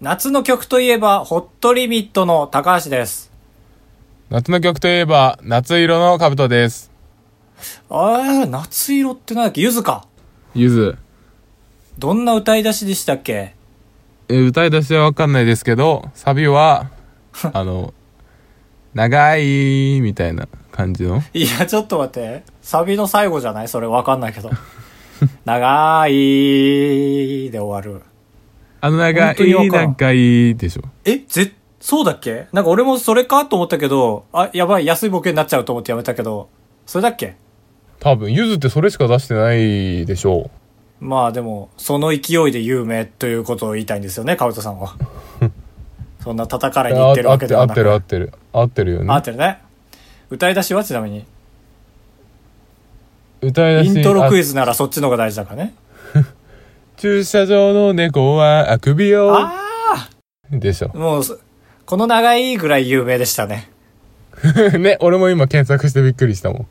夏の曲といえば、ホットリミットの高橋です。夏の曲といえば、夏色の兜です。あー、夏色ってなんだっけ？ゆずか。ゆず。どんな歌い出しでしたっけ？え歌い出しはわかんないですけど、サビは、あの、長い、みたいな感じの。いや、ちょっと待って。サビの最後じゃない？それわかんないけど。長いで終わる。あの長本当にわい、かいでしょ。えぜ、そうだっけ？なんか俺もそれかと思ったけど、あ、やばい、安いボケになっちゃうと思ってやめたけど、それだっけ？多分、ゆずってそれしか出してないでしょまあでも、その勢いで有名ということを言いたいんですよね、カウトさんは。そんな叩かれに行ってるわけではなくってる、合ってる。合ってるよね。合ってるね。歌い出しはちなみに。歌い出し。イントロクイズ。ズならそっちの方が大事だからね。駐車場の猫はあくびを。あでしょあ。もうそ、この長いぐらい有名でしたね。ね、俺も今検索してびっくりしたもん。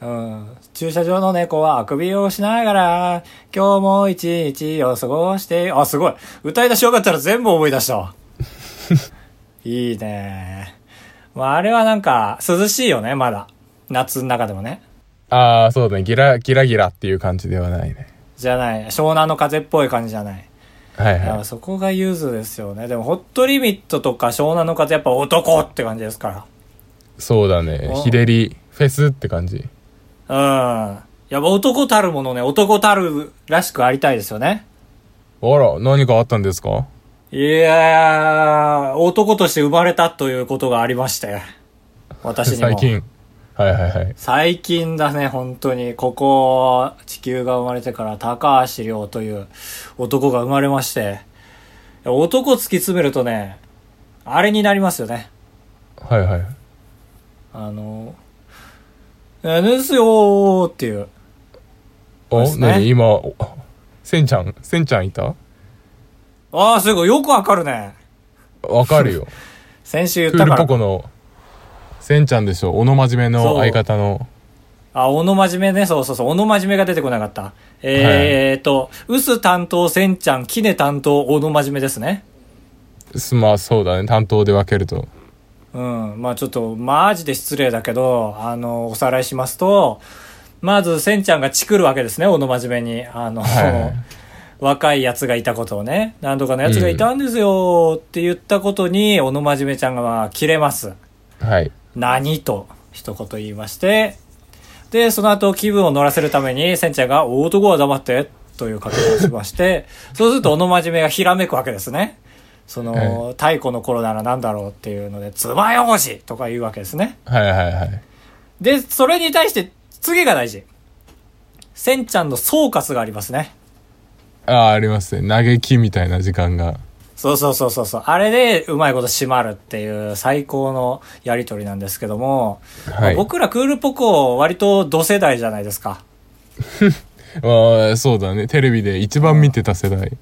うん。駐車場の猫はあくびをしながら、今日も一日を過ごして、あ、すごい。歌い出しよかったら全部思い出したわ。いいね。まあ、あれはなんか、涼しいよね、まだ。夏の中でもね。ああ、そうだね。ギラ、ギラギラっていう感じではないね。じゃない。湘南の風っぽい感じじゃない。はいはい。そこがユーズですよね。でも、ホットリミットとか湘南の風やっぱ男って感じですから。そうだねお。日照り、フェスって感じ。うん。やっぱ男たるものね、男たるらしくありたいですよね。あら、何かあったんですか？いやー、男として生まれたということがありまして。私にも。最。近。はいはいはい。最近だね、本当に。ここ、地球が生まれてから高橋亮という男が生まれまして。男突き詰めるとね、あれになりますよね。はいはい。あの、えですよーっていう。お、ね何？今、おせんちゃん、せんちゃんいた？ああ、すごい、よくわかるね。わかるよ。先週言ったから。ポコの、せんちゃんでしょ。小野真面目の相方の。あ、小野真面目ね。そうそうそう。小野真面目が出てこなかった。えーっと、ウス担当、せんちゃん、キネ担当、小野真面目ですね。すまあそうだね。担当で分けると。うん。まあちょっと、マジで失礼だけど、あの、おさらいしますと、まず、せんちゃんがチクるわけですね、小野真面目に。あの、はいはい若いやつがいたことをね、なんとかのやつがいたんですよって言ったことに、小野真面目ちゃんがまあ、切れます。はい。何と一言言いまして、で、その後気分を乗らせるために、センちゃんが、男は黙って、という掛けをしまして、そうすると、小野真面目がひらめくわけですね。その、太古の頃なら何だろうっていうので、つばよこしとか言うわけですね。はいはいはい。で、それに対して、次が大事。センちゃんの総括がありますね。ああ、ありますね。嘆きみたいな時間が。そうそうそうそうそう。あれで、うまいこと締まるっていう最高のやりとりなんですけども、はい。僕らクールポコ割と同世代じゃないですか。ああ、そうだね。テレビで一番見てた世代。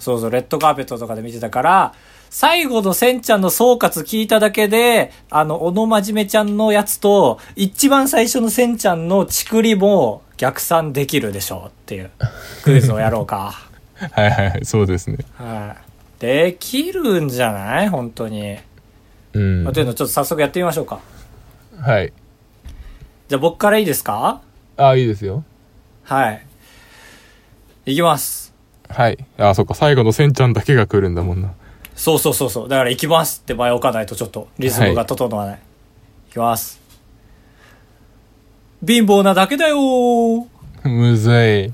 そうそう、レッドカーペットとかで見てたから、最後のせんちゃんの総括聞いただけで、あの、小野真面目ちゃんのやつと、一番最初のせんちゃんのちくりも逆算できるでしょうっていうクイズをやろうか。はいはいはい。そうですね。はい。できるんじゃない？本当に。うん。まあというのをちょっと早速やってみましょうか。はい。じゃあ僕からいいですか？ああ、いいですよ。はい。いきます。はい。ああ、そっか。最後のせんちゃんだけが来るんだもんな。そうそうそうそう。だから行きますって前置かないとちょっとリズムが整わない。い、きます。貧乏なだけだよー。むずい。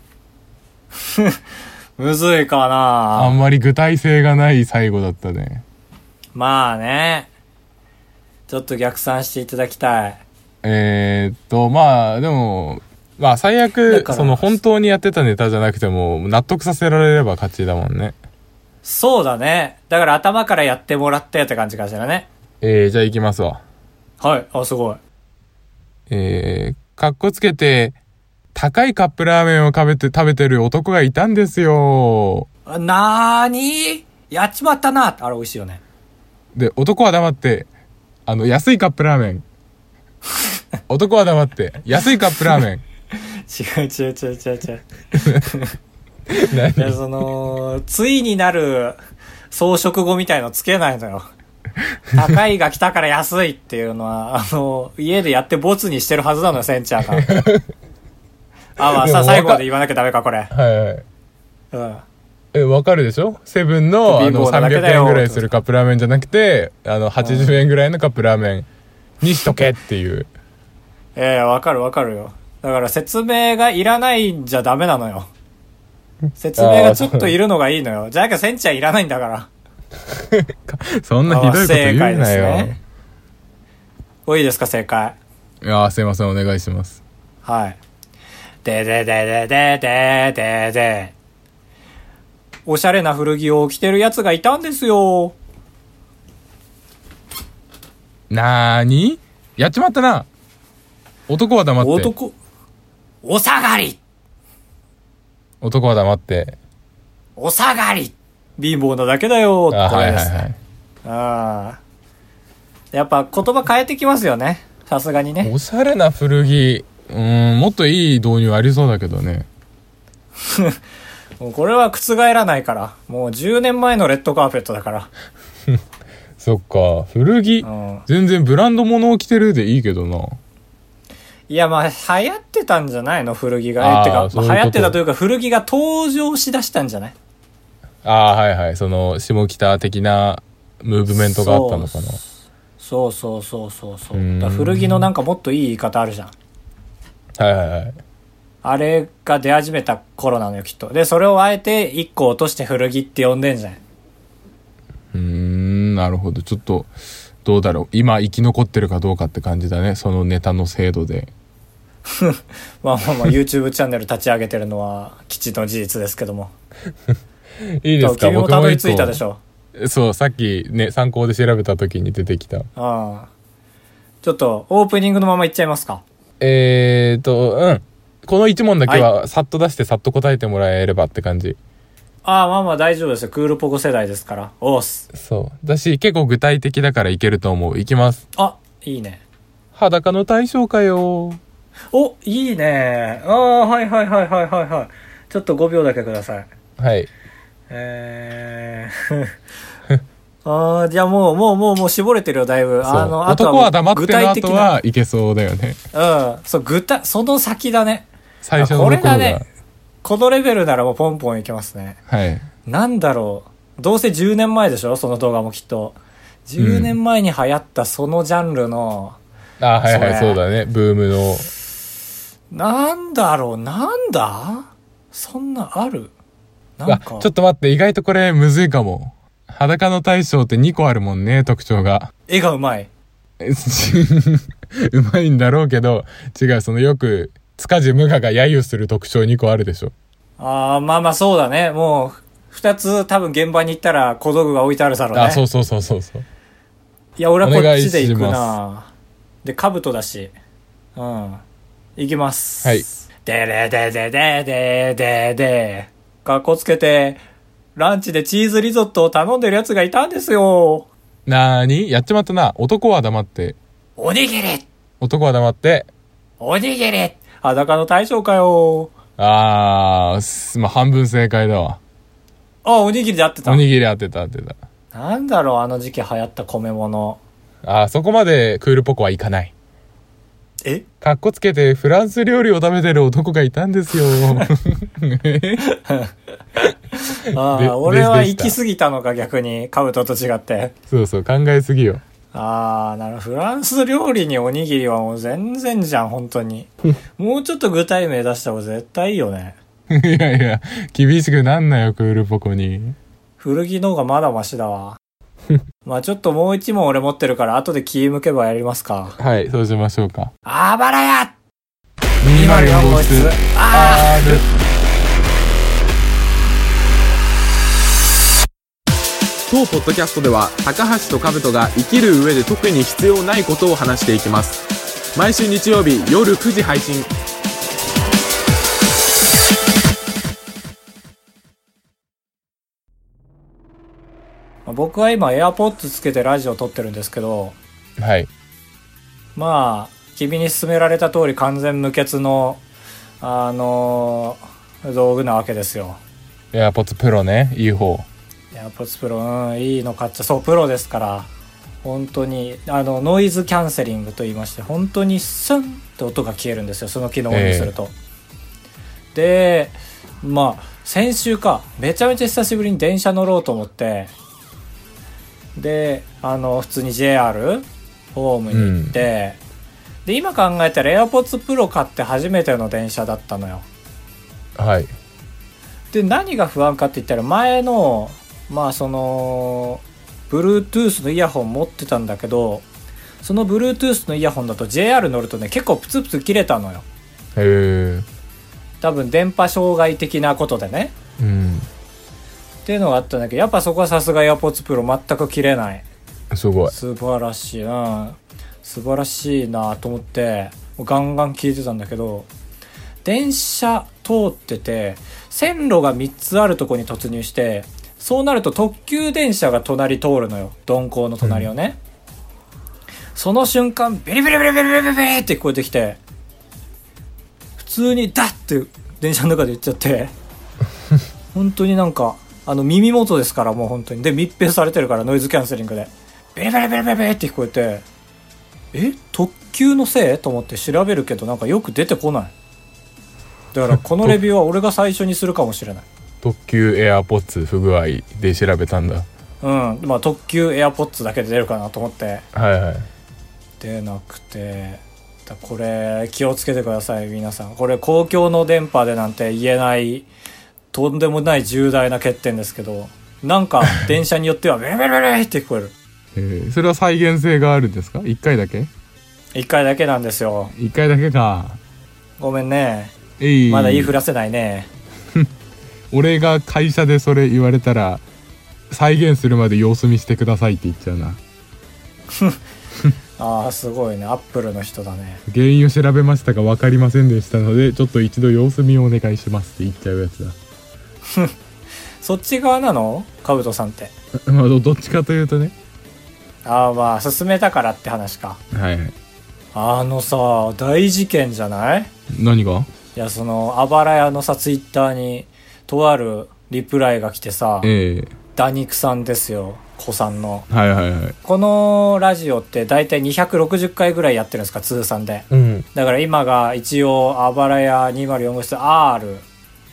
むずいかあなんまり具体性がない最後だったね。まあね。ちょっと逆算していただきたい。えー、っと、まあ、でも、まあ、最だ悪、その、本当にやってたネタじゃなくても、納得させられれば勝ちだもんね。そうだね。だから頭からやってもらってって感じかしらね。えー、じゃあ行きますわ。はい。あ、すごい。えー、かっこつけて、高いカップラーメンを食べて、食べてる男がいたんですよ。あなーにやっちまったなあれ美味しいよね。で、男は黙って、あの、安いカップラーメン。男は黙って、安いカップラーメン。違う違う違う違う違う。いや、その、ついになる、装飾語みたいのつけないのよ。高いが来たから安いっていうのは、あの、家でやってボツにしてるはずなのよ、センチャーが。あ、まあさ、最後まで言わなきゃダメか、これ。はいはい。うん。え、わかるでしょ？セブンの、あ貧の、乏なだけだよ300円ぐらいするカップラーメンじゃなくて、あの、80円ぐらいのカップラーメンにしとけっていう。ええわかるわかるよ。だから説明がいらないんじゃダメなのよ。説明がちょっといるのがいいのよ。じゃなきゃセンチャーいらないんだから。そんなひどいこと言うな正解ですよ。ねおいいですか、正解。いやーすいません、お願いします。はい。でででででででで。おしゃれな古着を着てる奴がいたんですよ。なーに？やっちまったな。男は黙って。男、お下がり男は黙って。お下がり貧乏なだけだよあ、これです。はいはいはい。ああ。やっぱ言葉変えてきますよね。さすがにね。おしゃれな古着、うーん、もっといい導入ありそうだけどね。もうこれは覆らないから。もう10年前のレッドカーペットだから。そっか、古着、うん。全然ブランド物を着てるでいいけどな。いや、まあ、流行ってたんじゃないの？古着あが。ってか、そういう流行ってたというか、古着が登場しだしたんじゃない？ああ、はいはい。その、下北的なムーブメントがあったのかな。そうそうそうそうそう古着のなんかもっといい言い方あるじゃん。はいはいはい。あれが出始めた頃なのよ、きっと。で、それをあえて1個落として古着って呼んでんじゃん。うーん、なるほど。ちょっと、どうだろう。今生き残ってるかどうかって感じだね。そのネタの精度で。まあまあまあ、YouTube チャンネル立ち上げてるのは、基地の事実ですけども。いいですか？君もたどり着いた個でしょ？そう、さっきね、参考で調べた時に出てきた。ああ。ちょっと、オープニングのままいっちゃいますか。えーと、うん。この一問だけは、さっと出してさっと答えてもらえればって感じ。ああ、まあまあ大丈夫ですよ。クールポコ世代ですから。おーす。そう。だし、結構具体的だからいけると思う。いきます。あ、いいね。裸の対象かよ。お、いいね。ああ、はいはいはいはいはいはい。ちょっと5秒だけください。はい。えー。ああ、じゃあもう、もう、もう、もう絞れてるよ、だいぶ。あの、あとは男は黙って具の後体的な。はいけそうだよね。うん。そう、具体、その先だね。最初のあことれが。だね。このレベルならもうポンポンいけますね。はい。なんだろう。どうせ10年前でしょ？その動画もきっと。10年前に流行ったそのジャンルの、あ、はいはい、そうだね。ブームの。なんだろう、なんだ？そんなある？なんあ、かちょっと待って、意外とこれむずいかも。裸の大将って2個あるもんね、特徴が。絵がうまい。え うまいんだろうけど、違う、そのよく、塚地無我が揶揄する特徴2個あるでしょ。ああ、まあまあそうだね。もう、二つ多分現場に行ったら小道具が置いてあるだろうね。あ、そうそうそうそうそう。いや、俺はこっちで行くな。で、兜だし。うん。行きます。はい。でれでででででで。かっこつけて、ランチでチーズリゾットを頼んでる奴がいたんですよ。なーに？やっちまったな。男は黙って。おにぎり男は黙って。おにぎり裸の大将かよ。あー、すまあ、半分正解だわ。あ、おにぎりで合ってたお。にぎり当てた当てた。なんだろう、あの時期流行った米物。あー、そこまでクールポコはいかない。え？かっこつけてフランス料理を食べてる男がいたんですよ。でああ、俺は行き過ぎたのか、逆に。カブトと違って。そうそう、考えすぎよ。ああ、なる。フランス料理におにぎりはもう全然じゃん、本当に。もうちょっと具体名出した方が絶対いいよね。いやいや、厳しくなんなよ、クールポコに。古着の方がまだマシだわ。まあちょっともう一問俺持ってるから後で気向けばやりますか。はい、そうしましょうか。あばらや204号室。あ R。当ポッドキャストでは高橋と兜が生きる上で特に必要ないことを話していきます毎週日曜日夜9時配信ー僕は今 AirPods つけてラジオ撮ってるんですけど、はい。まあ、君に勧められた通り完全無欠の、あのー道具なわけですよ。エアポッツプロね、いい方。AirPods Pro、うん、いいの買っちゃそうプロですから本当にあのノイズキャンセリングと言いまして本当にスンって音が消えるんですよその機能をオンにすると、でまあ先週かめちゃめちゃ久しぶりに電車乗ろうと思ってであの普通に JR ホームに行って、で今考えたら AirPods Pro 買って初めての電車だったのよ。はい。で何が不安かって言ったら前のまあその Bluetooth のイヤホン持ってたんだけどその Bluetooth のイヤホンだと JR 乗るとね結構プツプツ切れたのよ。へえ多分電波障害的なことでね。うん。っていうのがあったんだけどやっぱそこはさすが AirPods Pro 全く切れない。すごい。素晴らしい。うん。素晴らしいなと思ってガンガン聞いてたんだけど電車通ってて線路が3つあるとこに突入してそうなると特急電車が隣通るのよ。鈍行の隣をね、その瞬間ビリビリビリビリビリビリって聞こえてきて普通にダッて電車の中で言っちゃって 本当になんかあの耳元ですからもう本当に。で密閉されてるからノイズキャンセリングで。ベリベリベリベリベリって聞こえてえ？特急のせい？と思って調べるけどなんかよく出てこない。だからこのレビューは俺が最初にするかもしれない特急 AirPods 不具合で調べたんだ。うん。まあ特急 AirPods だけで出るかなと思って。はいはい。出なくて。だこれ気をつけてください皆さん。これ公共の電波でなんて言えないとんでもない重大な欠点ですけどなんか 電車によってはベリベリベリって聞こえる。えーそれは再現性があるんですか？1回だけ？一回だけなんですよ。1回だけか。ごめんね。まだ言いふらせないね俺が会社でそれ言われたら再現するまで様子見してくださいって言っちゃうな。ああすごいね。アップルの人だね。原因を調べましたが分かりませんでしたのでちょっと一度様子見をお願いしますって言っちゃうやつだ。そっち側なの？カブトさんって。まあどどっちかというとね。ああまあ進めたからって話か。はいはい。あのさ大事件じゃない？何が？いやそのあばら屋のさツイッターにとあるリプライが来てさええ。ダニクさんですよ子さんの。はいはいはい。このラジオって大体260回ぐらいやってるんですか通算で。うん。だから今が一応あばら屋204号室 R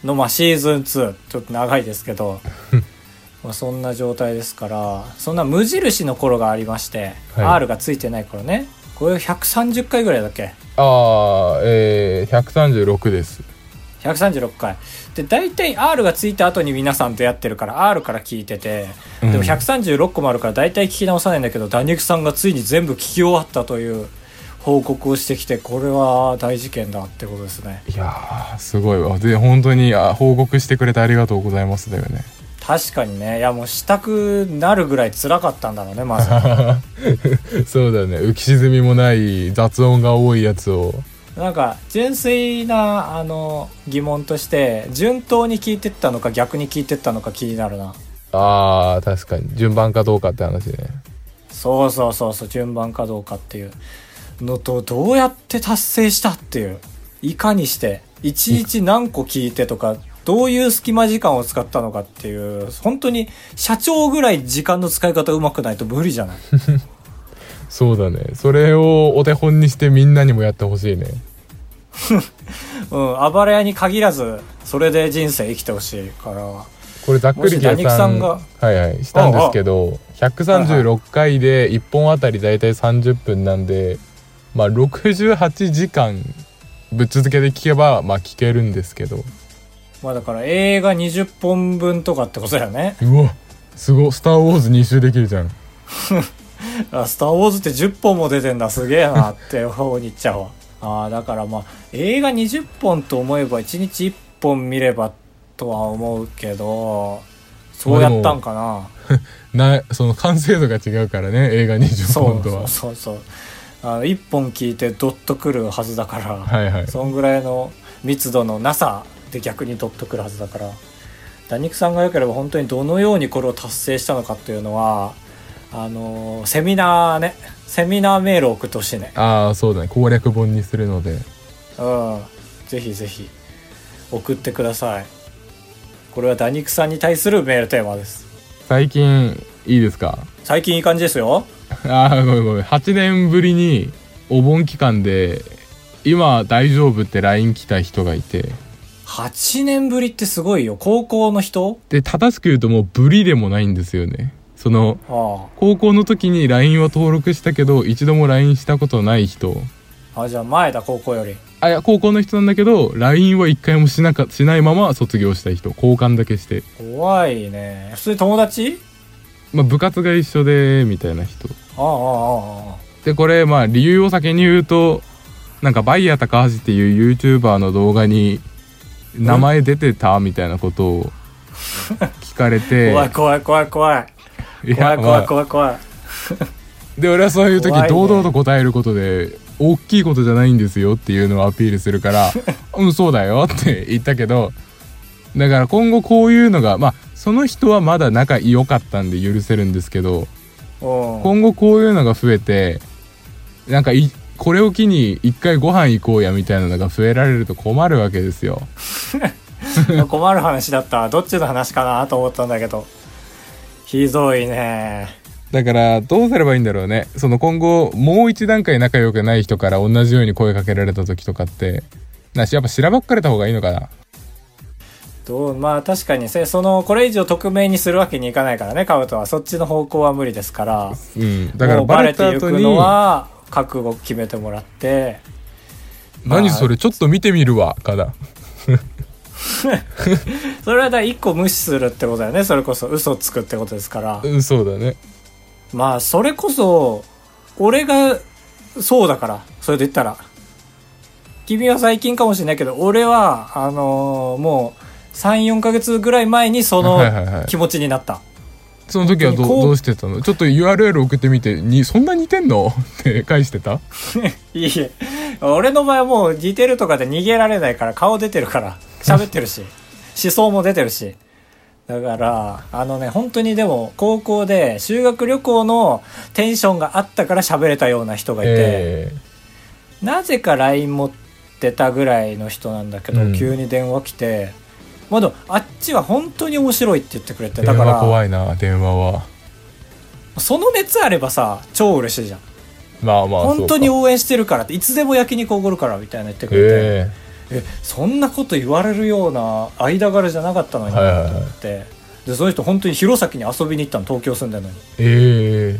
のまあシーズン2ちょっと長いですけど。まあそんな状態ですからそんな無印の頃がありまして、はい。R がついてない頃ね。これ130回ぐらいだっけ？ああえー、136です。136回で大体 R がついた後に皆さん出会ってるから R から聞いててでもうん136個もあるから大体聞き直さないんだけどダニクさんがついに全部聞き終わったという報告をしてきてこれは大事件だってことですね。いやーすごいわ。で本当にあ報告してくれてありがとうございますだよね。確かにね。いやもうしたくなるぐらい辛かったんだろうねまず。そうだね。浮き沈みもない雑音が多いやつをなんか純粋なあの疑問として順当に聞いてったのか逆に聞いてったのか気になるな。あー確かに順番かどうかって話ね。そうそうそうそう順番かどうかっていうのとどうやって達成したっていう。いかにして一日何個聞いてとかどういう隙間時間を使ったのかっていう本当に社長ぐらい時間の使い方うまくないと無理じゃない？そうだね。それをお手本にしてみんなにもやってほしいね。うん。暴れ屋に限らずそれで人生生きてほしいから。これざっくり計算んがはいはいしたんですけど136回で1本あたりだいたい30分なんでまあ68時間ぶっ続けで聞けばまあ聞けるんですけど。まあだから映画20本分とかってことだよね。うわすごい。スター・ウォーズ2周できるじゃん あスター・ウォーズって10本も出てんだ。すげえなって方に言っちゃうわああだからまあ映画20本と思えば1日1本見ればとは思うけどそうやったんかな。なその完成度が違うからね映画20そう本とは。そうそうそうあの1本聞いてドッとくるはずだから、はいはい。そんぐらいの密度のなさで逆にドッとくるはずだから。ダニクさんが良ければ本当にどのようにこれを達成したのかっていうのはあのセミナーね。セミナーメールを送ってほしいね。ああそうだね。攻略本にするので。うん。ぜひぜひ送ってください。これはダニクさんに対するメールテーマです。最近いいですか？最近いい感じですよ。あーごめんごめん。8年ぶりにお盆期間で今大丈夫って LINE 来た人がいて。8年ぶりってすごいよ。高校の人？で正しく言うともうブリでもないんですよねそのあ高校の時に LINE は登録したけど一度も LINE したことない人あ。あ、じゃあ前だ、高校より。あいや高校の人なんだけど LINE は一回もしなかしないまま卒業した人交換だけして、怖いね。普通に友達？まあ、部活が一緒でみたいな人ああ、ああ、ああ。でこれまあ理由を先に言うとなんかバイヤー高橋っていう YouTuber の動画に名前出てたみたいなことを聞かれて怖い怖い怖い怖い。い怖い怖いま怖い怖い。あ で俺はそういう時堂々と答えることで大きいことじゃないんですよっていうのをアピールするから「うんそうだよ」って言ったけどだから今後こういうのがまあその人はまだ仲良かったんで許せるんですけどうん。今後こういうのが増えてなんかいこれを機に一回ご飯行こうやみたいなのが増えられると困るわけですよ 困る話だった。どっちの話かなと思ったんだけど。ひどいね。だからどうすればいいんだろうね。その今後もう一段階仲良くない人から同じように声かけられた時とかってなしやっぱしらばっかれた方がいいのかな。どうまあ確かにせそのこれ以上匿名にするわけにいかないからねカブトは。そっちの方向は無理ですから。うん。だからバレバレた後にていくのは覚悟決めてもらって。まあ何それちょっと見てみるわかな それはだ一個無視するってことだよね。それこそ嘘つくってことですから。うんそうだね。まあそれこそ俺がそうだから。それで言ったら。君は最近かもしれないけど俺はあのーもう34ヶ月ぐらい前にそのはいはいはい。気持ちになった、その時はどうどうしてたの？ちょっと URL 送ってみてにそんな似てんの？って返してた？いいえ。俺の場合はもう似てるとかで逃げられないから顔出てるから喋ってるし思想も出てるし。だからあのね本当にでも高校で修学旅行のテンションがあったから喋れたような人がいて、えなぜか LINE 持ってたぐらいの人なんだけど、うん。急に電話来てまもあっちは本当に面白いって言ってくれてー、だから電話怖いな電話は。その熱あればさ超嬉しいじゃん。まあまあ本当に応援してるからっていつでも焼肉おごるからみたいな言ってくかれて、ええそんなこと言われるような間柄じゃなかったのにはいはいはい。なと思って、でその人本当に弘前に遊びに行ったの東京住んでるのに。ー、え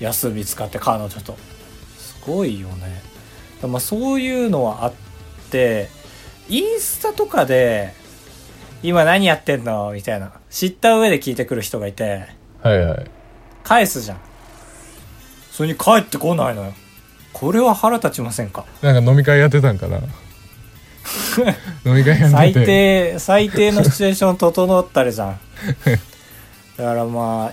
休み使って彼女と。すごいよね。まあそういうのはあってインスタとかで今何やってんの？みたいな。知った上で聞いてくる人がいてー、はいはい。返すじゃん。それに帰ってこないのよ。これは腹立ちませんか？なんか飲み会やってたんかな 飲み会やって。最て低最低のシチュエーション整ったりじゃんだからまあ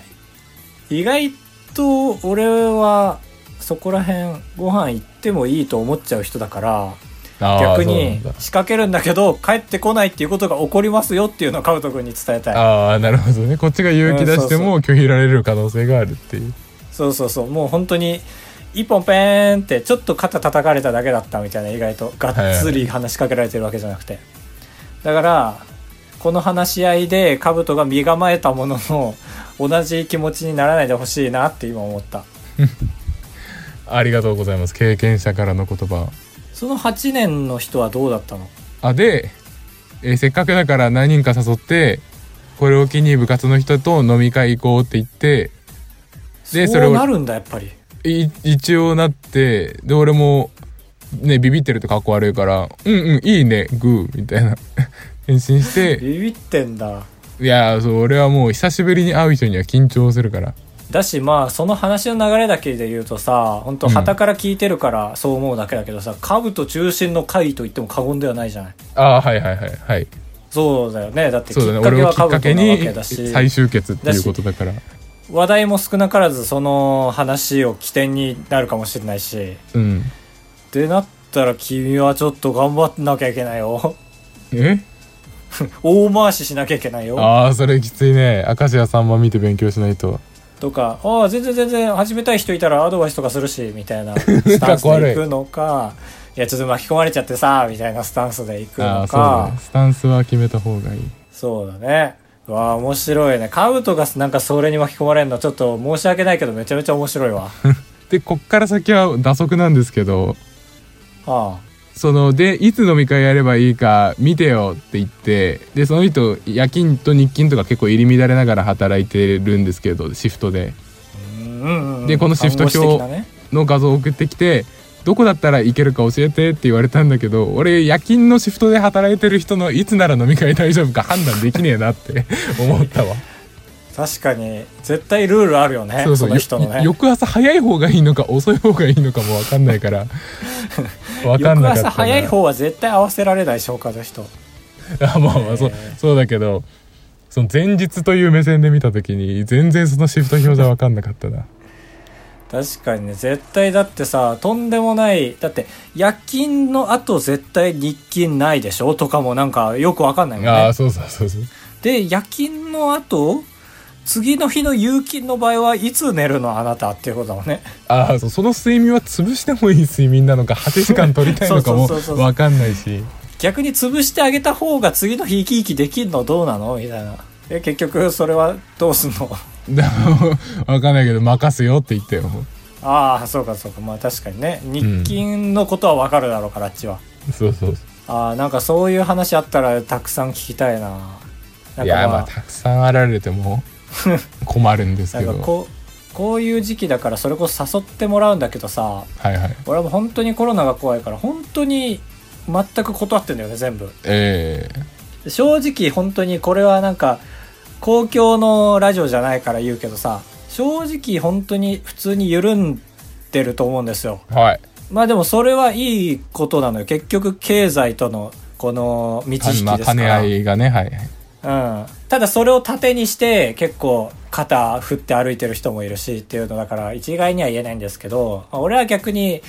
意外と俺はそこら辺ご飯行ってもいいと思っちゃう人だから逆にだ。仕掛けるんだけど帰ってこないっていうことが起こりますよっていうのをカウト君に伝えたい。ああなるほどね。こっちが勇気出してうんも拒否られる可能性があるっていう。そうそうそう。もう本当に一本ペーンってちょっと肩叩かれただけだったみたいな意外とがっつり話しかけられてるわけじゃなくて。だからこの話し合いでカブトが身構えたものの同じ気持ちにならないでほしいなって今思った。ありがとうございます。経験者からの言葉。その8年の人はどうだったの？あで、えーせっかくだから何人か誘ってこれを機に部活の人と飲み会行こうって言ってでそれをなるんだやっぱり。い一応なってで俺もねビビってるとかっこ悪いから「うんうんいいねグー」みたいな。返信して。ビビってんだ。いやーそう俺はもう久しぶりに会う人には緊張するから。だしまあその話の流れだけで言うとさ本当うん。旗から聞いてるからそう思うだけだけどさ、カブト中心の会と言っても過言ではないじゃない。ああはいはいはいはい。そうだよね。だってきそうだね。っかけはカブトかけになわけだし再集結っていうことだから話題も少なからずその話を起点になるかもしれないし。うん。ってなったら君はちょっと頑張んなきゃいけないよ。え？大回ししなきゃいけないよ。ああそれきついね。明石家さんま見て勉強しないと。とかああ全然全然始めたい人いたらアドバイスとかするしみたいな。スタンスで行くのか。いやちょっと巻き込まれちゃってさみたいなスタンスで行くのああそうだかね。スタンスは決めた方がいい。そうだね。うわあ面白いね。カブトがなんかそれに巻き込まれるのちょっと申し訳ないけどめちゃめちゃ面白いわ。でこっから先は打足なんですけどはそのでいつ飲み会やればいいか見てよって言ってでその人夜勤と日勤とか結構入り乱れながら働いてるんですけどシフトで。あうんうんうん。でこのシフト表の画像を送ってきてどこだったら行けるか教えてって言われたんだけど俺夜勤のシフトで働いてる人のいつなら飲み会大丈夫か 判断できねえなって 思ったわ。確かに絶対ルールあるよねそうそうの人のね。よ翌朝早い方がいいのか遅い方がいいのかも分かんないから。分かん翌なかったな。朝早い方は絶対合わせられない消化の人。あまあまあそうそうだけどその前日という目線で見た時に全然そのシフト表じゃ分かんなかったな確かにね絶対だってさとんでもないだって夜勤の後絶対日勤ないでしょ？とかもなんかよくわかんないもんね。ああそうそうそうそう。で夜勤の後次の日の夕勤の場合はいつ寝るの？あなたっていうことだもんね。ああそうその睡眠は潰してもいい睡眠なのか8時間取りたいのかも そうそうそうそう。分かんないし。逆に潰してあげた方が次の日生き生きできんのどうなの？みたいな。え結局それはどうすんの？でも分かんないけど任すよって言ったよああそうかそうか。まあ確かにね。日勤のことはわかるだろうから、あっちは。そうそうああなんかそういう話あったらたくさん聞きたいな。なんかいやまあたくさんあられても 困るんですなんけどかこうこういう時期だからそれこそ誘ってもらうんだけどさはいはい。俺はもう本当にコロナが怖いから本当に全く断ってんだよね全部。ええ。正直本当にこれはなんか公共のラジオじゃないから言うけどさ正直本当に普通に緩んでると思うんですよ。はい。まあでもそれはいいことなのよ。結局経済とのこの道引きまあですから、兼ね合いがねはいはい。うん、ただそれを盾にして結構肩振って歩いてる人もいるしっていうのだから一概には言えないんですけどまあ俺は逆に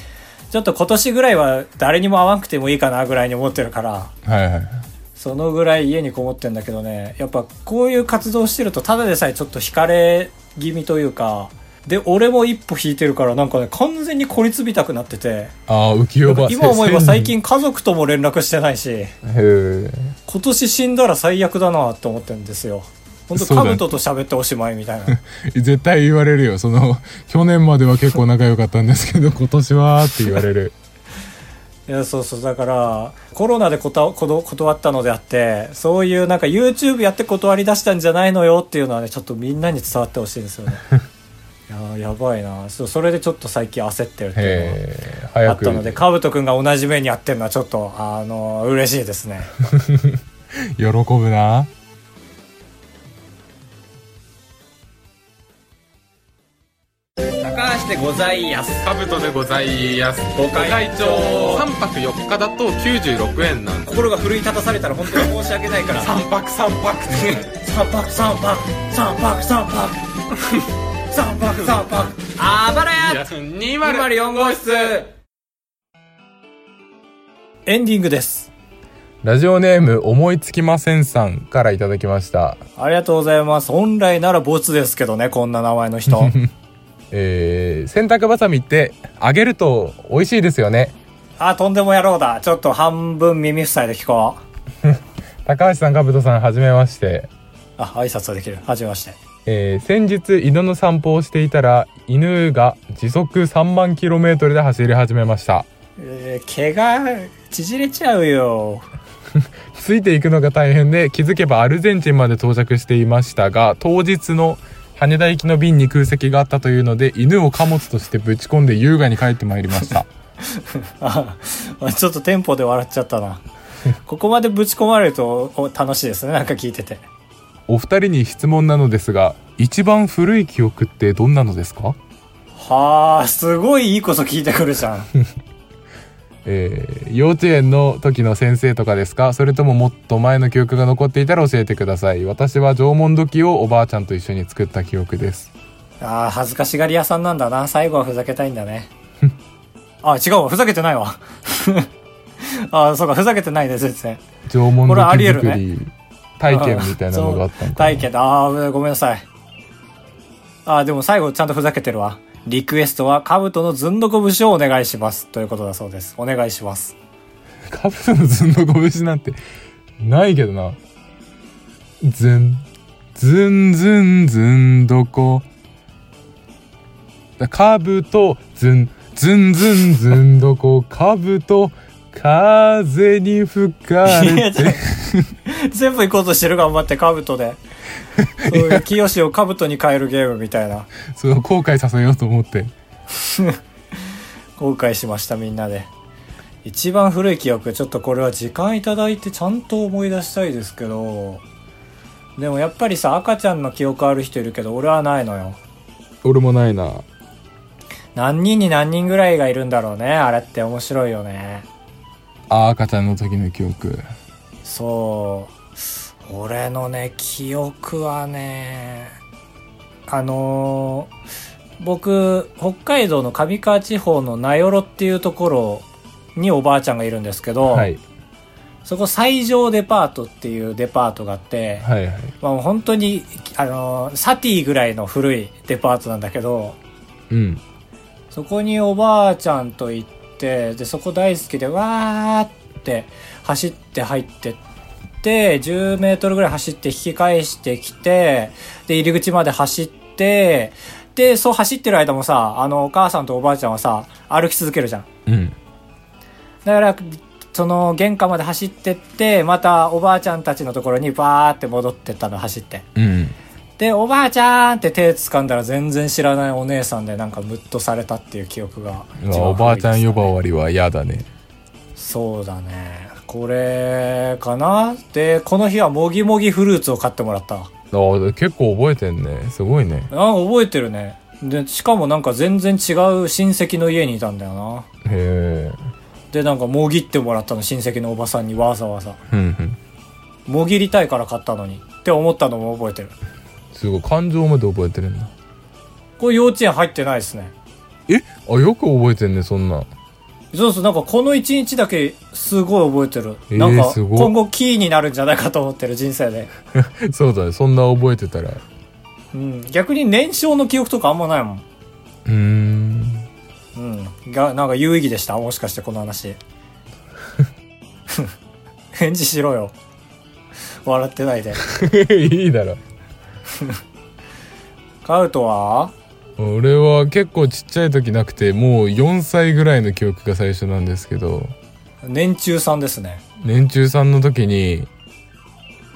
ちょっと今年ぐらいは誰にも会わなくてもいいかなぐらいに思ってるから。はいはいそのぐらい家にこもってんだけどねやっぱこういう活動してるとただでさえちょっと惹かれ気味というかで俺も一歩引いてるからなんかね完全に孤立みたくなっててああ浮世場今思えば最へ近家族とも連絡してないしえ今年死んだら最悪だなって思ってるんですよ。本当カブトと喋っておしまいみたいな。絶対言われるよ。その去年までは結構仲良かったんですけど今年はって言われるいやそうそうだからコロナで断ったのであってそういうなんか YouTube やって断り出したんじゃないのよっていうのはねちょっとみんなに伝わってほしいんですよね。いやーやばいな。そうそれでちょっと最近焦ってるっていうのがあったのでカブト君が同じ目にやってるのはちょっとあの嬉しいですね。喜ぶな高橋でございます。カブトでございます。ご会長。3泊4日だと96円なん心が奮い立たされたら本当に申し訳ないから。3泊3泊三泊三泊。三泊三泊。三泊三泊。あばらや。204号室。エンディングです。ラジオネーム思いつきませんさんからいただきました。ありがとうございます。本来ならボツですけどねこんな名前の人 えー、洗濯バサミって揚げると美味しいですよね。あとんでも野郎だ。ちょっと半分耳塞いで聞こう。高橋さんかぶとさんはじめまして。あ挨拶はできる。はじめまして。えー先日犬の散歩をしていたら犬が時速3万キロメートルで走り始めました。えー、毛が縮れちゃうよ。ついていくのが大変で気づけばアルゼンチンまで到着していましたが当日の羽田行きの便に空席があったというので犬を貨物としてぶち込んで優雅に帰ってまいりました。あちょっとテンポで笑っちゃったな。ここまでぶち込まれるとお楽しいですねなんか聞いてて。お二人に質問なのですが一番古い記憶ってどんなのですか？はあすごいいいこと聞いてくるじゃん えー幼稚園の時の先生とかですか？それとももっと前の記憶が残っていたら教えてください。私は縄文土器をおばあちゃんと一緒に作った記憶です。ああ恥ずかしがり屋さんなんだな。最後はふざけたいんだね。あ違うわ。ふざけてないわ。あそうか。ふざけてないね全然縄文土器作り体験みたいなのがあったのか体験。ああごめんなさい。あーでも最後ちゃんとふざけてるわリクエストは兜のずんどこ節をお願いしますということだそうです。お願いします。カブトのずんのこ節なんてないけどな。ずんずんずんずんどこ。かぶとずんずんずんずんどこ。かぶと風に吹かれて。全部行こうとしてる頑張って、カブトで。そういう清をカブトに変えるゲームみたいな。そう後悔させようと思って 後悔しました、みんなで。一番古い記憶、ちょっとこれは時間いただいてちゃんと思い出したいですけど、でもやっぱりさ、赤ちゃんの記憶ある人いるけど、俺はないのよ。俺もないな何人に何人ぐらいがいるんだろうね、あれって面白いよね。あ赤ちゃんの時の記憶そう。俺のね、記憶はね、あのー僕、北海道の上川地方の名寄っていうところにおばあちゃんがいるんですけど、はい。そこ最上デパートっていうデパートがあって、はいはい。まあ、本当に、あのーサティぐらいの古いデパートなんだけど、うん。そこにおばあちゃんと行って、で、そこ大好きで、わーって走って入ってって、10メートルぐらい走って引き返してきて、で、入り口まで走って、で、そう走ってる間もさ、あの、お母さんとおばあちゃんはさ、歩き続けるじゃん。うんだから、その玄関まで走ってって、またおばあちゃんたちのところにバーって戻ってったの、走って。うんで、おばあちゃんって手掴んだら全然知らないお姉さんでなんかムッとされたっていう記憶がうわおばあちゃん呼ばわりは嫌だねそうだね。これかな？で、この日はもぎもぎフルーツを買ってもらった。あ結構覚えてんねすごいねあ、覚えてるね。で、しかもなんか全然違う親戚の家にいたんだよな。へえで、なんかもぎってもらったの、親戚のおばさんにわざわざ。うんうんもぎりたいから買ったのに。って思ったのも覚えてる。すごい感情まで覚えてるんだこれ幼稚園入ってないですね。え？あよく覚えてんねそんなそうそう、なんかこの一日だけすごい覚えてる。えーなんか今後キーになるんじゃないかと思ってる人生で。そうだねそんな覚えてたらうん。逆に年少の記憶とかあんまないもん。うーんうん。が、なんか有意義でした？もしかしてこの話。返事しろよ。笑ってないで。いいだろカウトは？俺は結構ちっちゃい時なくてもう4歳ぐらいの記憶が最初なんですけど年中さんですね。年中さんの時に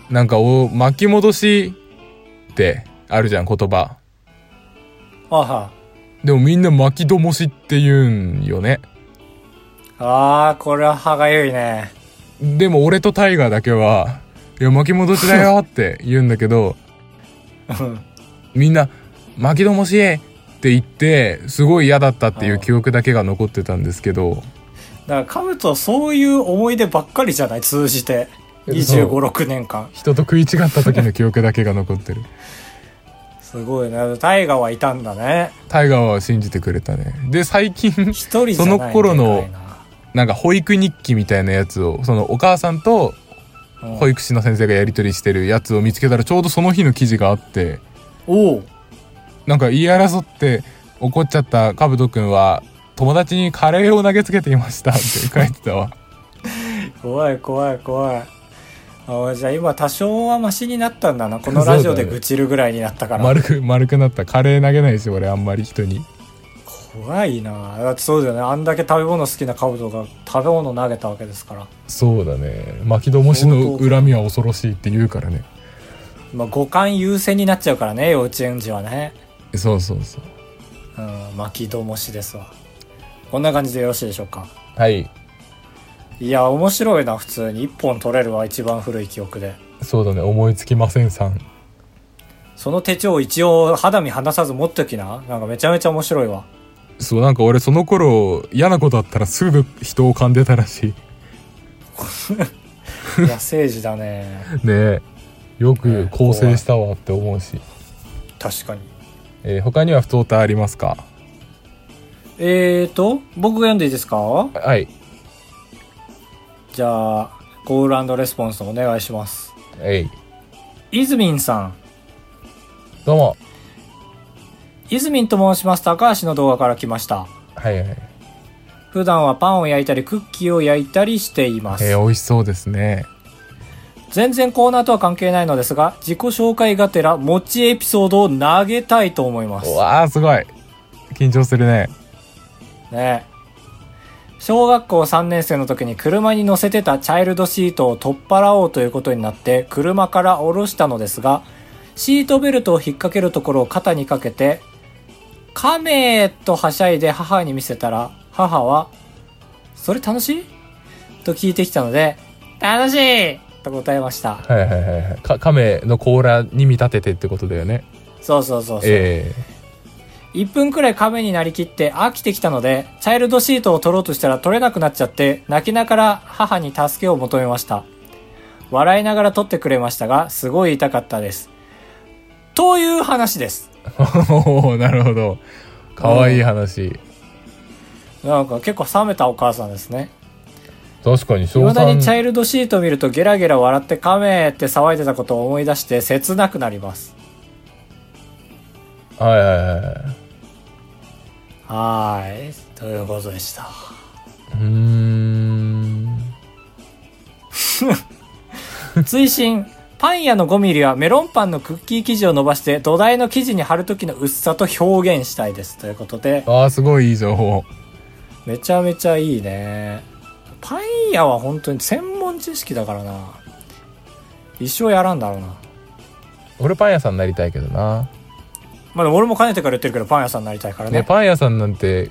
なんかお巻き戻しってあるじゃん言葉あは。でもみんな巻きどもしって言うんよねあー、これは歯がゆいね。でも俺とタイガーだけは「いや巻き戻しだよ」って言うんだけどうんみんな「巻きどもし!」って言ってすごい嫌だったっていう記憶だけが残ってたんですけどだからカウトそういう思い出ばっかりじゃない通じて。25、そう6年間。人と食い違った時の記憶だけが残ってるすごいね。タイガーはいたんだね。タイガーは信じてくれたねで最近その頃のななんか保育日記みたいなやつをそのお母さんとうん保育士の先生がやり取りしてるやつを見つけたらちょうどその日の記事があっておうなんか言い争って怒っちゃったカブトくんは友達にカレーを投げつけていましたって書いてたわ。怖い怖い怖い。あじゃあ今多少はマシになったんだな。このラジオで愚痴るぐらいになったから、丸く丸くなったカレー投げないし俺あんまり人に。怖いな。だってそうだよね。あんだけ食べ物好きなカブトが食べ物投げたわけですから。そうだね。巻きどもしの恨みは恐ろしいって言うからね。まあ五感優先になっちゃうからね幼稚園児はねそうそうそう。うん巻きどもしですわ。こんな感じでよろしいでしょうか？はい。いや面白いな普通に。一本取れるわ一番古い記憶で。そうだね。思いつきませんさん。その手帳一応肌身離さず持っときな。なんかめちゃめちゃ面白いわ。そうなんか俺その頃嫌なことあったらすぐ人を噛んでたらしい。や政治だね。い ねえ。よく構成したわって思うし、確かにえー他には普通歌ありますか？えーと僕が読んでいいですか？はい。じゃあコールレスポンスお願いします。えい。イズミンさん。どうも。イズミンと申します高橋の動画から来ました。はいはい。普段はパンを焼いたりクッキーを焼いたりしています、えー美味しそうですね全然コーナーとは関係ないのですが、自己紹介がてら、持ちエピソードを投げたいと思います。うわあすごい緊張するねね小学校3年生の時に車に乗せてたチャイルドシートを取っ払おうということになって車から降ろしたのですがシートベルトを引っ掛けるところを肩にかけて「カメ!」とはしゃいで母に見せたら母は「それ楽しい?」と聞いてきたので「楽しい!」と答えましたはいはいはいはいか亀の甲羅に見立ててってことだよねそうそうそうそう、え1分くらい亀になりきって飽きてきたので、チャイルドシートを取ろうとしたら取れなくなっちゃって、泣きながら母に助けを求めました。笑いながら取ってくれましたが、すごい痛かったです。という話です。え おおなるほどかわいい話なんか結構冷めたお母さんですね。確かに小未だにチャ3イルドシートを見るとゲラゲラ笑って亀って騒いでたことを思い出して切なくなります。はいはいはいはい。ということでした。うーん追伸パン屋の5ミリはメロンパンのクッキー生地を伸ばして土台の生地に貼る時の薄さと表現したいですということでああすごいいい情報めちゃめちゃいいねパン屋は本当に専門知識だからな。一生やらんだろうな。俺パン屋さんになりたいけどな。まあ俺もかねてから言ってるけどパン屋さんになりたいからね。ねパン屋さんなんて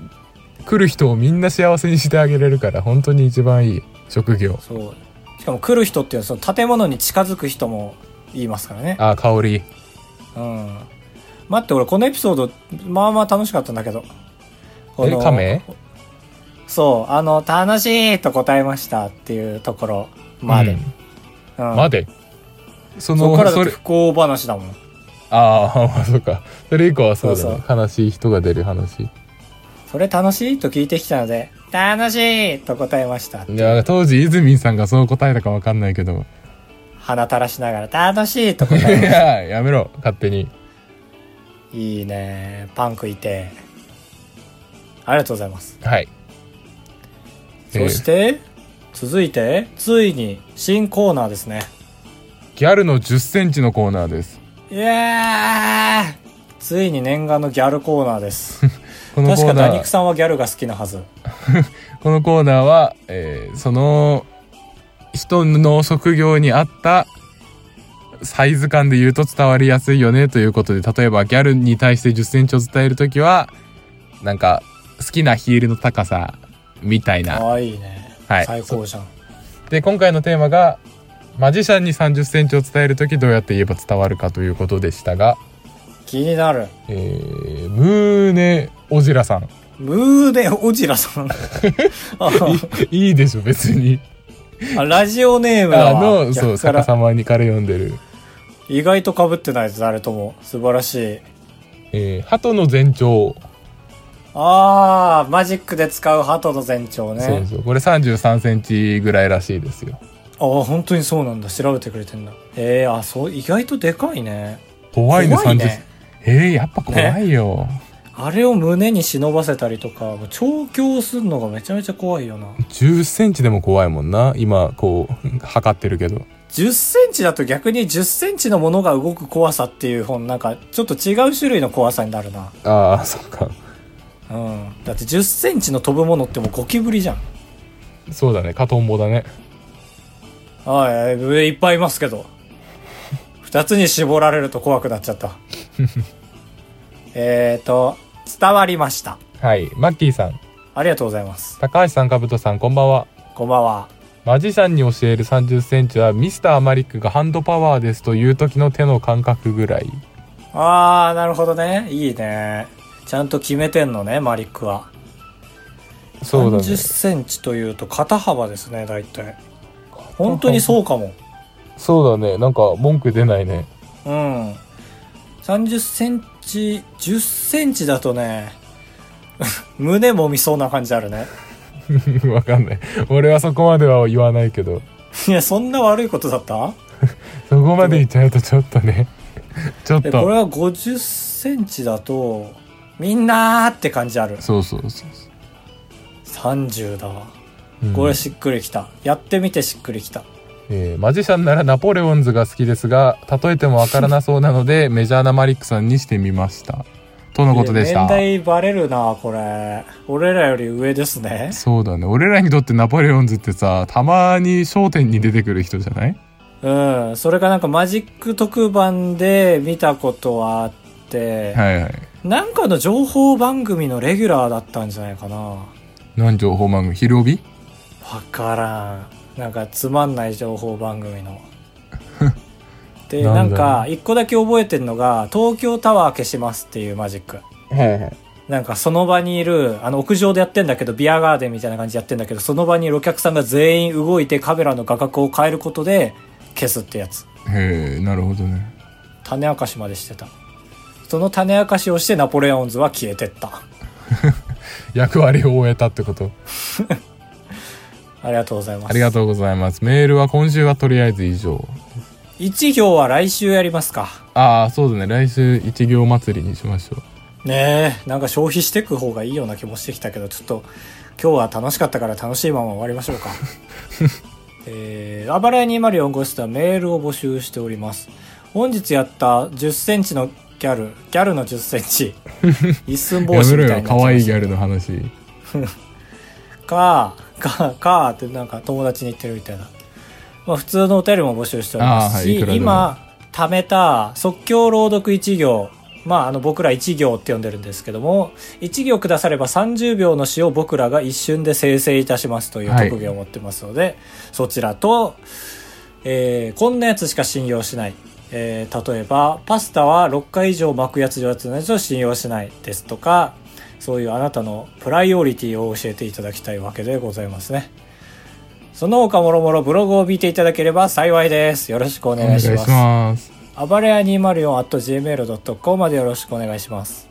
来る人をみんな幸せにしてあげれるから本当に一番いい職業。そう。しかも来る人っていうのはその建物に近づく人も言いますからね。ああ香り。うん。待って俺このエピソードまあまあ楽しかったんだけど。こえの亀？そう、あの、楽しいと答えましたっていうところまで。ううんんまで？そそこからだそれって不幸話だもん。ああまあそうかそれ以降はそうだねそう悲しい人が出る話それ楽しいと聞いてきたので、楽しいと答えました。いや当時泉さんがそう答えたか分かんないけど鼻垂らしながら、楽しいと答いえましややめろ勝手にた。いいねパン食いて。ありがとうございます。はいそして、続いて、ついに新コーナーですね。ギャルの1 0ンチのコーナーですいやーついに念願のギャルコーナーです。このコ確かーナーダニクさんはギャルが好きなはず。このコーナーは、えーその人の職業に合ったサイズ感で言うと伝わりやすいよねということで例えばギャルに対して1 0センチを伝えるときはなんか好きなヒールの高さみたいな。ああ、いいね。はい。最高じゃん。で今回のテーマがマジシャンに3 0センチを伝えるときどうやって言えば伝わるかということでしたが、気になる。えー、ムーネオジラさん。ムーデオジラさん？あいいでしょ別に。あラジオネームあはのそう逆さまにから読んでる。意外と被ってないです誰とも。素晴らしい。えー、鳩の全長、あーマジックで使う鳩の全長ね。そうそう。これ3 3センチぐらいらしいですよ。ああ本当にそうなんだ。調べてくれてんだ。えー、あそう意外とでかいね。怖いね30怖いね。えー、やっぱ怖いよ、あれを胸に忍ばせたりとか調教するのがめちゃめちゃ怖いよな。1 0センチでも怖いもんな。今こう測ってるけど。10センチだと逆に10センチのものが動く怖さっていう本なんかちょっと違う種類の怖さになるな。ああそっかうんだって10センチの飛ぶものってもうゴキブリじゃんそうだねカトンボだねはい、上いっぱいいますけど。二つに絞られると怖くなっちゃった。えーと、伝わりました。はいマッキーさんありがとうございます。高橋さんかぶとさんこんばんはこんばんは。マジシャンに教える3 0センチはミスターマリックがハンドパワーですという時の手の感覚ぐらいあー、なるほどね。いいね。ちゃんと決めてんのね、マリックは。そうだね30センチというと肩幅ですね、大体。本当にそうかも。そうだねなんか文句出ないねうん。30センチ、10センチだとね、胸もみそうな感じあるね。わかんない俺はそこまでは言わないけどいや、そんな悪いことだった？そこまで言っちゃうとちょっとねちょっとでこれは50センチだとみんなーって感じある。そうそうそう30だわ。これしっくりきた。やってみてしっくりきた。えーマジシャンならナポレオンズが好きですが例えてもわからなそうなので メジャーなマリックさんにしてみました。とのことでした。年代バレるな、これ。俺らより上ですね。そうだね。俺らにとってナポレオンズってさたまに『笑点』に出てくる人じゃない？うん。それがなんかマジック特番で見たことはあって、はいはいなんかの情報番組のレギュラーだったんじゃないかな。わ何情報番組？昼帯からん。なんかつまんない情報番組の。で、なんか、一個だけ覚えてるのが、東京タワー消しますっていうマジック。はいはいなんかその場にいる、あの屋上でやってんだけど、ビアガーデンみたいな感じでやってんだけど、その場にいるお客さんが全員動いてカメラの画角を変えることで消すってやつ。へえなるほどね種明かしまでしてた。その種明かしをしてナポレオンズは消えてった。役割を終えたってこと ありがとうございます。ありがとうございますメールは今週はとりあえず以上一行は来週やりますか。ああそうだね来週一行祭りにしましょうねえ、なんか消費していく方がいいような気もしてきたけど、ちょっと今日は楽しかったから楽しいまま終わりましょうか。えー、あばらや204号室ではメールを募集しております。本日やった10センチのギャル、ギャルの10センチ、一寸法師みたいな。よ可愛いギャルの話 か、か、かってなんか友達に言ってるみたいな。まあ普通のお便りも募集しておりますし、はい今、貯めた即興朗読1行、まああの僕ら1行って呼んでるんですけども、1行くだされば30秒の詩を僕らが一瞬で生成いたしますというはい特技を持ってますので、そちらと、えーこんなやつしか信用しない。えー例えば、パスタは6回以上巻くやつのやつのやつを信用しないですとか、そういうあなたのプライオリティを教えていただきたいわけでございますね。その他もろもろブログを見ていただければ幸いです。よろしくおお願いします。ます暴れ屋 204.gmail.com までよろしくお願いします。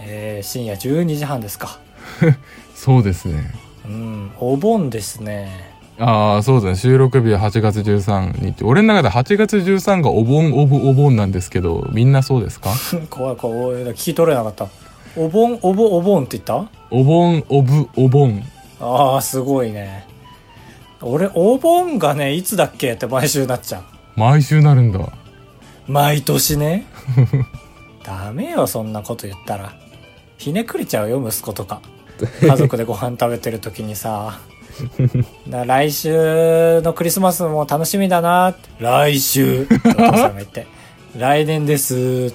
えー、深夜12時半ですか。そうですねうん、お盆ですね。ああそうだね収録日は8月13日俺の中で8月13がお盆オブお盆なんですけどみんなそうですか？怖い怖い。聞き取れなかった。お盆、おぼ、お盆って言った？お盆オブお盆ああ、すごいね。俺、お盆がね、いつだっけって毎週なっちゃう。毎週なるんだ毎年ね。ダメよ、そんなこと言ったら。ひねくれちゃうよ、息子とか。家族でご飯食べてる時にさ。だ来週のクリスマスも楽しみだな。来週お父さんが言って。来年です。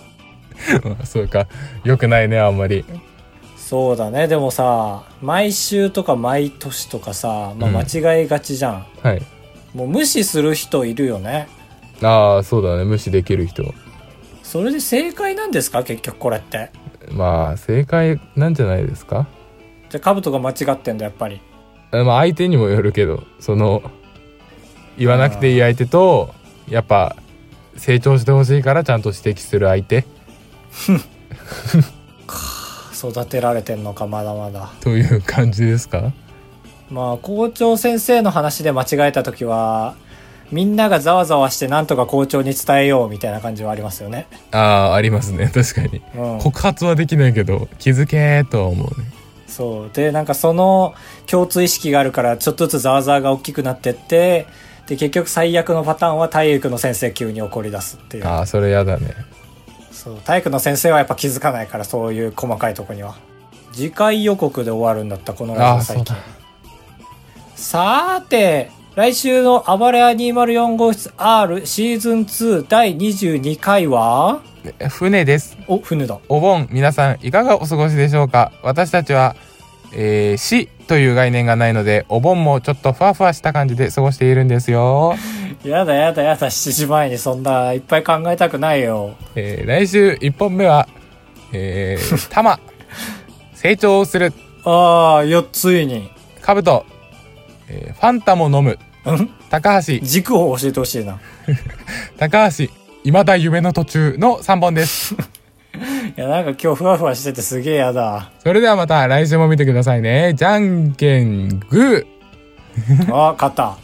そうかよくないねあんまりそうだね。でもさ、毎週とか毎年とかさ、まあ、うん間違いがちじゃん。はいもう無視する人いるよね。ああそうだね無視できる人それで正解なんですか？結局これって。まあ正解なんじゃないですか？じゃあ、カブトが間違ってんだ、やっぱり。まあ相手にもよるけどその言わなくていい相手とやっぱ成長してほしいからちゃんと指摘する相手育てられてんのか、まだまだ。という感じですか？まあ、校長先生の話で間違えた時は、みんながざわざわしてなんとか校長に伝えようみたいな感じはありますよね。ああありますね確かにうん。告発はできないけど気づけーとは思うねそう。で、なんかその共通意識があるから、ちょっとずつざわざわが大きくなってって、で、結局最悪のパターンは体育の先生急に怒り出すっていう。ああそれやだねそう。体育の先生はやっぱ気づかないから、そういう細かいとこには。次回予告で終わるんだった、このラジオ最近そうだ。さーて、来週の暴れ屋204号室 R シーズン2第22回は？船ですお、船だ。お盆皆さんいかがお過ごしでしょうか？私たちは、えー死という概念がないのでお盆もちょっとふわふわした感じで過ごしているんですよ、やだやだやだ、7時前にそんないっぱい考えたくないよ。えー来週1本目はえー、玉成長するああ、よ、ついに。カブト、えーファンタも飲むん？高橋軸を教えてほしいな。高橋未だ夢の途中の3本です いや、なんか今日ふわふわしててすげえやだ。それではまた来週も見てくださいねじゃんけんグー あ、勝った。